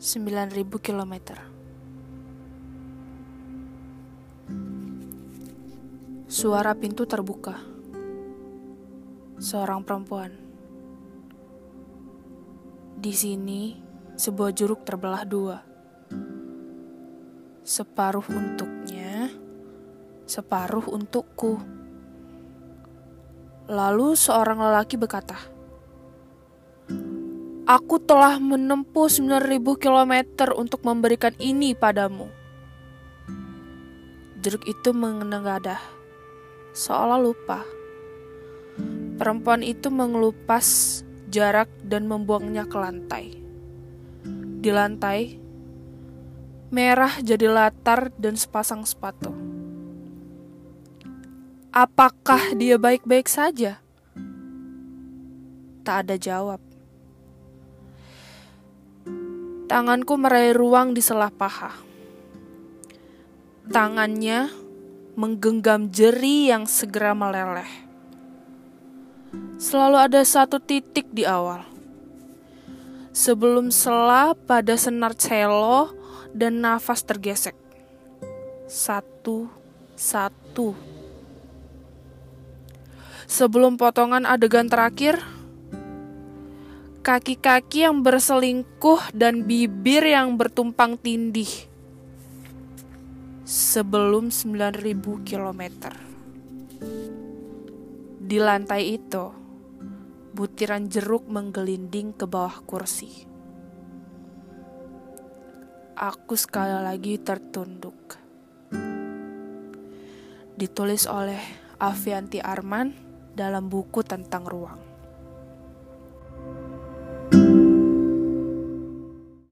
9000 km. Suara pintu terbuka. Seorang perempuan. Di sini, sebuah juruk terbelah dua. Separuh untuknya, separuh untukku. Lalu seorang lelaki berkata, Aku telah menempuh 9000 km untuk memberikan ini padamu. Jeruk itu menengadah, seolah lupa. Perempuan itu mengelupas jarak dan membuangnya ke lantai. Di lantai, merah jadi latar dan sepasang sepatu. Apakah dia baik-baik saja? Tak ada jawab. Tanganku meraih ruang di selah paha. Tangannya menggenggam jeri yang segera meleleh. Selalu ada satu titik di awal. Sebelum selah pada senar cello dan nafas tergesek. Satu, satu. Sebelum potongan adegan terakhir, kaki-kaki yang berselingkuh dan bibir yang bertumpang tindih sebelum 9000 km. Di lantai itu, butiran jeruk menggelinding ke bawah kursi. Aku sekali lagi tertunduk. Ditulis oleh Avianti Arman dalam buku tentang ruang.